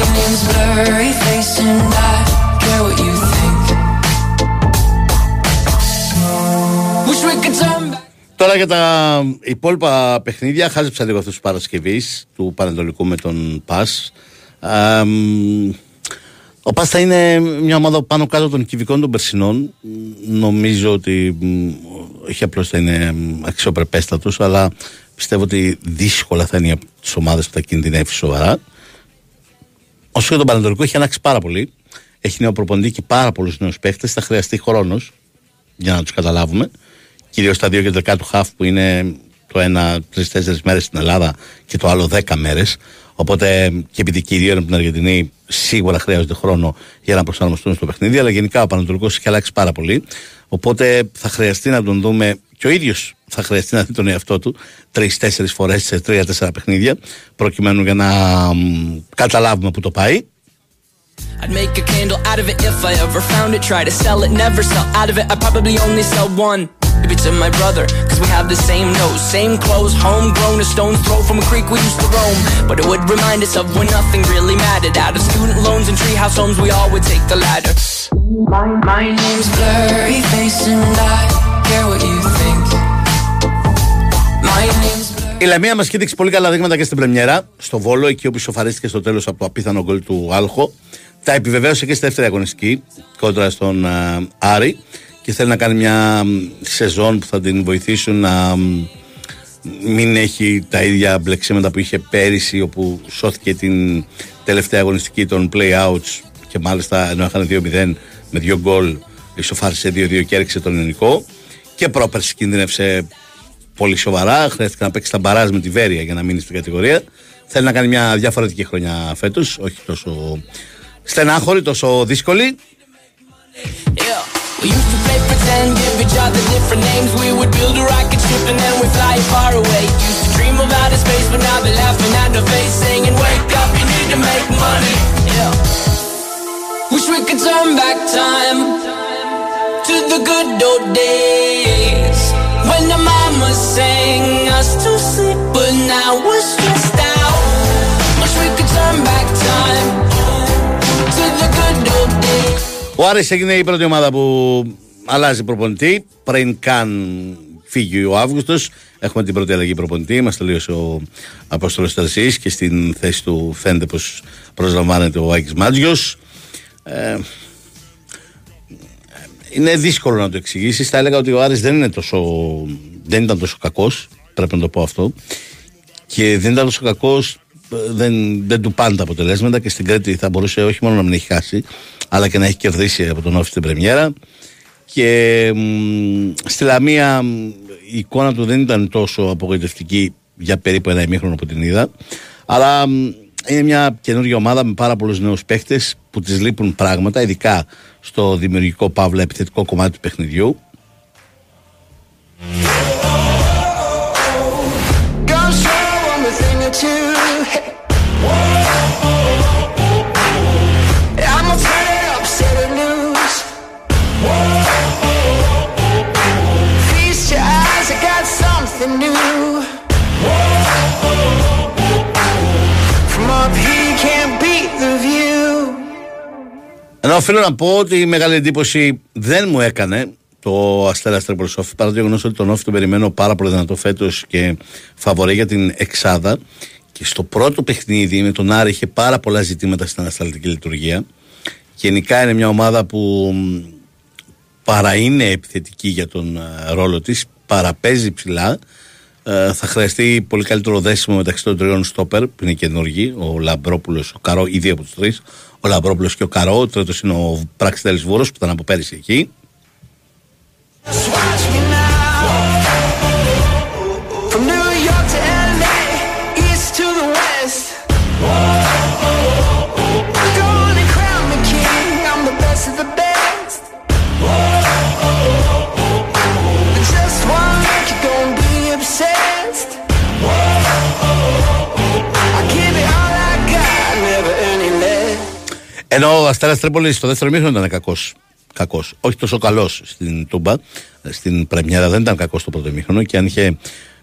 My name's Blurry Face and I care what you think. Wish we could turn back. Τώρα για τα υπόλοιπα παιχνίδια, χάζεψα λίγο αυτούς τους Παρασκευής του Πανετολικού με τον Πας. Ο Πας θα είναι μια ομάδα πάνω κάτω των κυβικών των Περσινών. Νομίζω ότι μ, όχι απλώς θα είναι αξιοπρεπέστατος, αλλά πιστεύω ότι δύσκολα θα είναι από τις ομάδες που θα κινδυνεύει σοβαρά. Όσο για τον Πανετολικό έχει αλλάξει πάρα πολύ. Έχει νέο προπονητή και πάρα πολλούς νέους παίχτες. Θα χρειαστεί χρόνος για να τους καταλάβουμε. Κυρίως τα δύο και το δεκάτου χαφ που είναι το ένα τρει-τέσσερι μέρες στην Ελλάδα και το άλλο δέκα μέρες. Οπότε και επειδή και οι δύο είναι από την Αργεντινή, σίγουρα χρειάζονται χρόνο για να προσαρμοστούν στο παιχνίδι. Αλλά γενικά ο Πανατολικό έχει αλλάξει πάρα πολύ. Οπότε θα χρειαστεί να τον δούμε και ο ίδιος θα χρειαστεί να δει τον εαυτό του τρει-τέσσερι φορέ σε τρία-τέσσερα παιχνίδια, προκειμένου για να μ, καταλάβουμε που το πάει. I'd make a candle out of it if I ever found it. Try to sell it, never sell out of it. I'd probably only sell one. Maybe to my brother, cause we have the same nose, same clothes, homegrown, a stone's throw from a creek we used to roam. But it would remind us of when nothing really mattered. Out of student loans and treehouse homes, we all would take the ladder. My, my name's Blurry Face and I care what you think. My name's Η Λαμία μας κοίταξε πολύ καλά δείγματα και στην Πρεμιέρα, στο Βόλο, εκεί όπου ισοφαρίστηκε στο τέλος από το απίθανο γκολ του Άλχο. Τα επιβεβαίωσε και στη δεύτερη αγωνιστική κόντρα στον α, Άρη και θέλει να κάνει μια μ, σεζόν που θα την βοηθήσουν να μ, μην έχει τα ίδια μπλεξίματα που είχε πέρυσι όπου σώθηκε την τελευταία αγωνιστική των play-outs και μάλιστα ενώ είχαν 2-0 με δύο γκολ ισοφάρισε 2-2 και έριξε τον ελληνικό και πρόπερση κινδύνευσε πολύ σοβαρά. Χρειάστηκε να παίξει τα μπαράζ με τη Βέρεια για να μείνει στην κατηγορία. Θέλει να κάνει μια διαφορετική χρονιά φέτος, όχι τόσο στενάχωρη, τόσο δύσκολη. To the good old days when the mama sang us to sleep, but now we're stressed out. Wish we could turn back time to the good old days. Ο Άρης έγινε η πρώτη ομάδα που αλλάζει προπονητή πριν καν φύγει ο Αύγουστος. Έχουμε την πρώτη αλλαγή προπονητή. Μας τελείωσε ο Απόστολος Τερσή και στην θέση του φαίνεται πω προσλαμβάνεται ο Άκης Μάτζιος. Ε, είναι δύσκολο να το εξηγήσεις. Θα έλεγα ότι ο Άρης δεν, είναι τόσο, δεν ήταν τόσο κακός. Πρέπει να το πω αυτό. Και δεν ήταν τόσο κακός. Δεν, δεν του πάνε τα αποτελέσματα και στην Κρέτη θα μπορούσε όχι μόνο να μην έχει χάσει, αλλά και να έχει κερδίσει από τον Όφη στην Πρεμιέρα. Και μ, στη Λαμία μ, η εικόνα του δεν ήταν τόσο απογοητευτική για περίπου ένα ημίχρονο που την είδα. Αλλά μ, είναι μια καινούργια ομάδα με πάρα πολλούς νέους παίχτες που τη λείπουν πράγματα, ειδικά στο δημιουργικό παύλα επιθετικό κομμάτι του παιχνιδιού. Ενώ οφείλω να πω ότι η μεγάλη εντύπωση δεν μου έκανε το Αστέρα Τρίπολη Όφη, παρά το γεγονός ότι τον Όφη τον περιμένω πάρα πολύ δυνατό φέτος και φαβορεί για την Εξάδα. Και στο πρώτο παιχνίδι με τον Άρη είχε πάρα πολλά ζητήματα στην ανασταλτική λειτουργία. Γενικά είναι μια ομάδα που μ, παρά είναι επιθετική για τον ε, ρόλο της, παραπέζει ψηλά. Ε, θα χρειαστεί πολύ καλύτερο δέσιμο μεταξύ των τριών στόπερ που είναι καινούργοι, ο Λαμπρόπουλος, ο Καρό, οι δύο από τους τρεις, ο Λαμπρόπουλος και ο Καρό, ο τρίτος είναι ο Πράξιτελης Βούρος που ήταν από πέρυσι εκεί. Ενώ ο Αστέρας Τρίπολης στο δεύτερο μήχρονο ήταν κακός. Κακός. Όχι τόσο καλός στην Τούμπα. Στην Πρεμιέρα δεν ήταν κακός στο πρώτο μήχρονο και αν, είχε,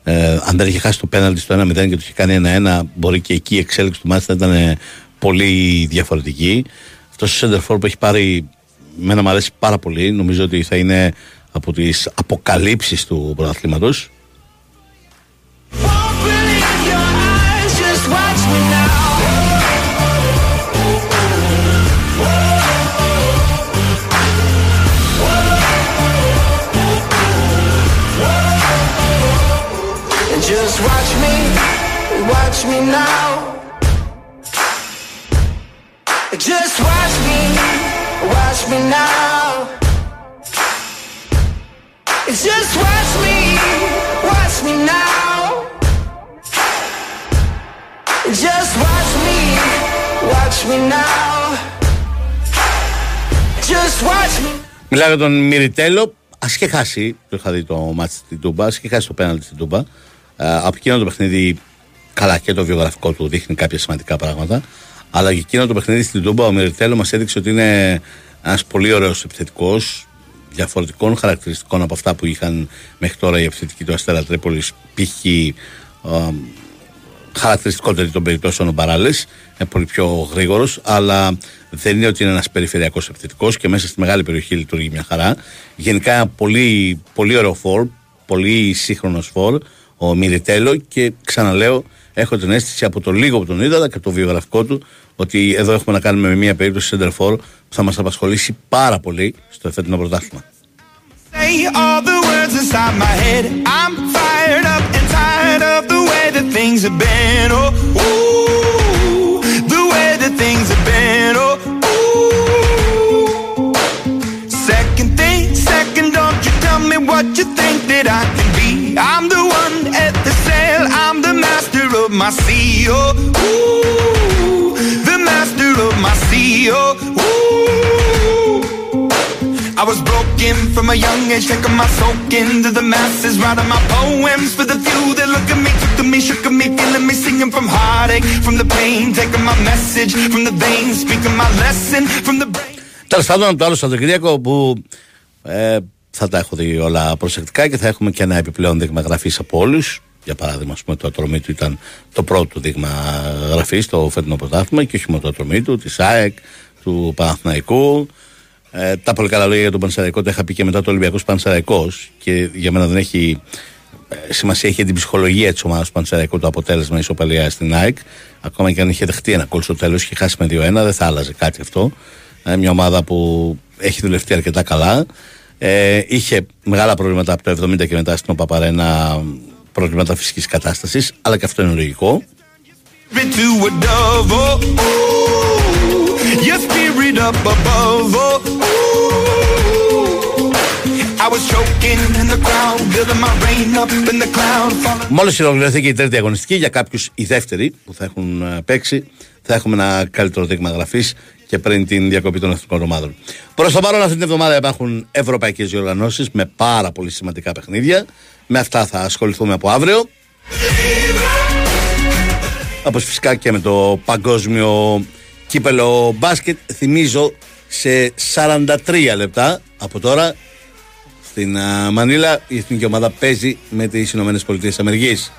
ε, αν δεν είχε χάσει το πέναλτι στο 1-0 και το είχε κάνει 1-1, μπορεί και εκεί η εξέλιξη του μάτια να ήταν ε, πολύ διαφορετική. Αυτός ο Σέντερφορ που έχει πάρει, μένα μου αρέσει πάρα πολύ. Νομίζω ότι θα είναι από τις αποκαλύψεις του πρωταθλήματος. Watch me now. Just watch me, watch me now. Just watch me, watch me now. Just watch me, watch me now. Just watch me. Μιλάω για τον Μιριτέλο. Α είχε χάσει, το είχα δει το μάτι στην Τούμπα, ας είχε χάσει το πέναλτι στην Τούμπα. Ε, από εκείνο το παιχνίδι, καλά και το βιογραφικό του δείχνει κάποια σημαντικά πράγματα. Αλλά και εκείνο το παιχνίδι στην Τούμπα, ο Μιριτέλο μας έδειξε ότι είναι ένας πολύ ωραίος επιθετικός, διαφορετικών χαρακτηριστικών από αυτά που είχαν μέχρι τώρα οι επιθετικοί του Αστέρα Τρίπολης. Π.χ. ε, χαρακτηριστικότερη των περιπτώσεων ο Μπαράλε. Είναι πολύ πιο γρήγορος, αλλά δεν είναι ότι είναι ένας περιφερειακός επιθετικός και μέσα στη μεγάλη περιοχή λειτουργεί μια χαρά. Γενικά ένα πολύ, πολύ ωραίο φόρ, πολύ σύγχρονος φόρ, ο Μιριτέλο και ξαναλέω, Έχω την αίσθηση από το λίγο που τον είδα και το βιογραφικό του ότι εδώ έχουμε να κάνουμε με μια περίπτωση στην που θα μας απασχολήσει πάρα πολύ στο εφέτονο πρωτάθλημα. My sea. Oh, ooh, the master of my sea. Oh, ooh. I was broken from a young age, taking my soak into the masses, writing my poems for the few that look at me, took to me, shook at me, feeling me, singing from heartache, from the pain, taking my message from the veins, speaking my lesson from the brain. Τέλο πάντων, το άλλο Σαββατοκύριακο που ε, θα τα έχω δει όλα προσεκτικά και θα έχουμε και ένα επιπλέον δείγμα γραφή από όλου. Για παράδειγμα, ας πούμε, το ατρομή του ήταν το πρώτο δείγμα γραφής στο φετινό πρωτάθλημα και όχι μόνο το ατρομή του, της ΑΕΚ, του Παναθηναϊκού. Ε, τα πολύ καλά λόγια για τον Πανσεραϊκό τα είχα πει και μετά το Ολυμπιακός Πανσεραϊκός και για μένα δεν έχει ε, σημασία, έχει την ψυχολογία της ομάδας του Πανσεραϊκού το αποτέλεσμα ισοπαλία στην ΑΕΚ. Ακόμα και αν είχε δεχτεί ένα κόλ στο τέλος και χάσει με 2-1, δεν θα άλλαζε κάτι αυτό. Ε, μια ομάδα που έχει δουλευτεί αρκετά καλά. Ε, είχε μεγάλα προβλήματα από το 70 και μετά στην Παπαρένα, προβλήματα φυσικής κατάστασης, αλλά και αυτό είναι λογικό. Spirit to a dove, oh, ooh, your spirit up above, oh, ooh. I was choking in the crowd, building my rain up in the cloud, falling. Μόλις ολοκληρωθεί και η τρίτη αγωνιστική, για κάποιους η δεύτερη που θα έχουν ε, παίξει, θα έχουμε ένα καλύτερο δείγμα γραφής και πριν την διακοπή των εθνικών ομάδων. Προς το παρόν, αυτή την εβδομάδα υπάρχουν ευρωπαϊκές διοργανώσεις με πάρα πολύ σημαντικά παιχνίδια. Με αυτά θα ασχοληθούμε από αύριο. Όπως φυσικά και με το παγκόσμιο κύπελο μπάσκετ θυμίζω σε 43 λεπτά από τώρα στην α, Μανίλα η εθνική ομάδα παίζει με τις Ηνωμένες Πολιτείες Αμερικής.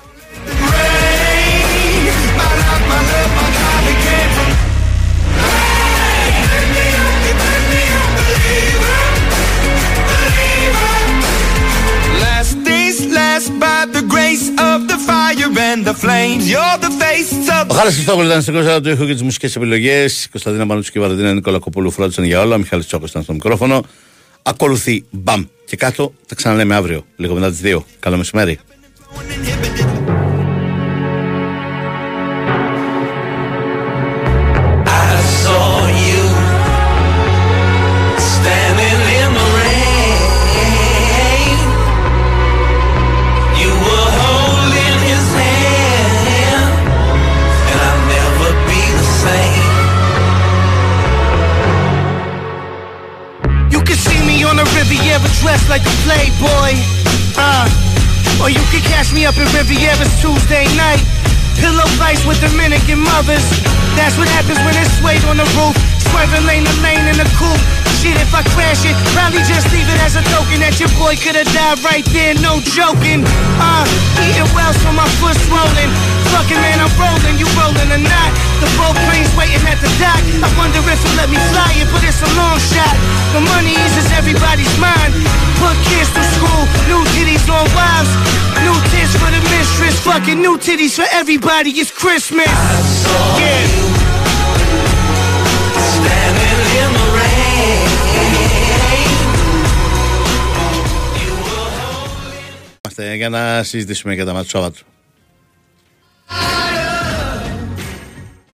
And the flames. You're the face taste of Ο Χάρη Χριστόφωλο ήταν στην κόρσα του ήχου και τις μουσικές επιλογές. Κωνσταντίνα Πανούτσου και Βαρδίνα Νίκολα Κοπούλου φρόντισαν για όλα. Ο Μιχάλης Τσόκος ήταν στο μικρόφωνο. Ακολουθεί μπαμ και κάτω. Τα ξαναλέμε αύριο, λίγο μετά τις 2. Καλό μεσημέρι. Like a playboy. Uh, or you can catch me up in Riviera's Tuesday night. Pillow fights with Dominican mothers. That's what happens when it's weight on the roof. Swerving lane to lane in the coupe. Shit, if I crash it, probably just leave it as a token that your boy could have died right there, no joking. Uh, eating well so my foot's swollen. Fucking man, I'm rolling, you rolling or not. The boat plane's waiting at the dock. I wonder if it let me fly it, but it's a long shot. The money eases everybody's mind. Put kids through school, new titties on wives. New tits for the mistress, fucking new titties for everybody. It's Christmas. Yeah. για να συζητήσουμε για τα μάτια του Σαββάτου.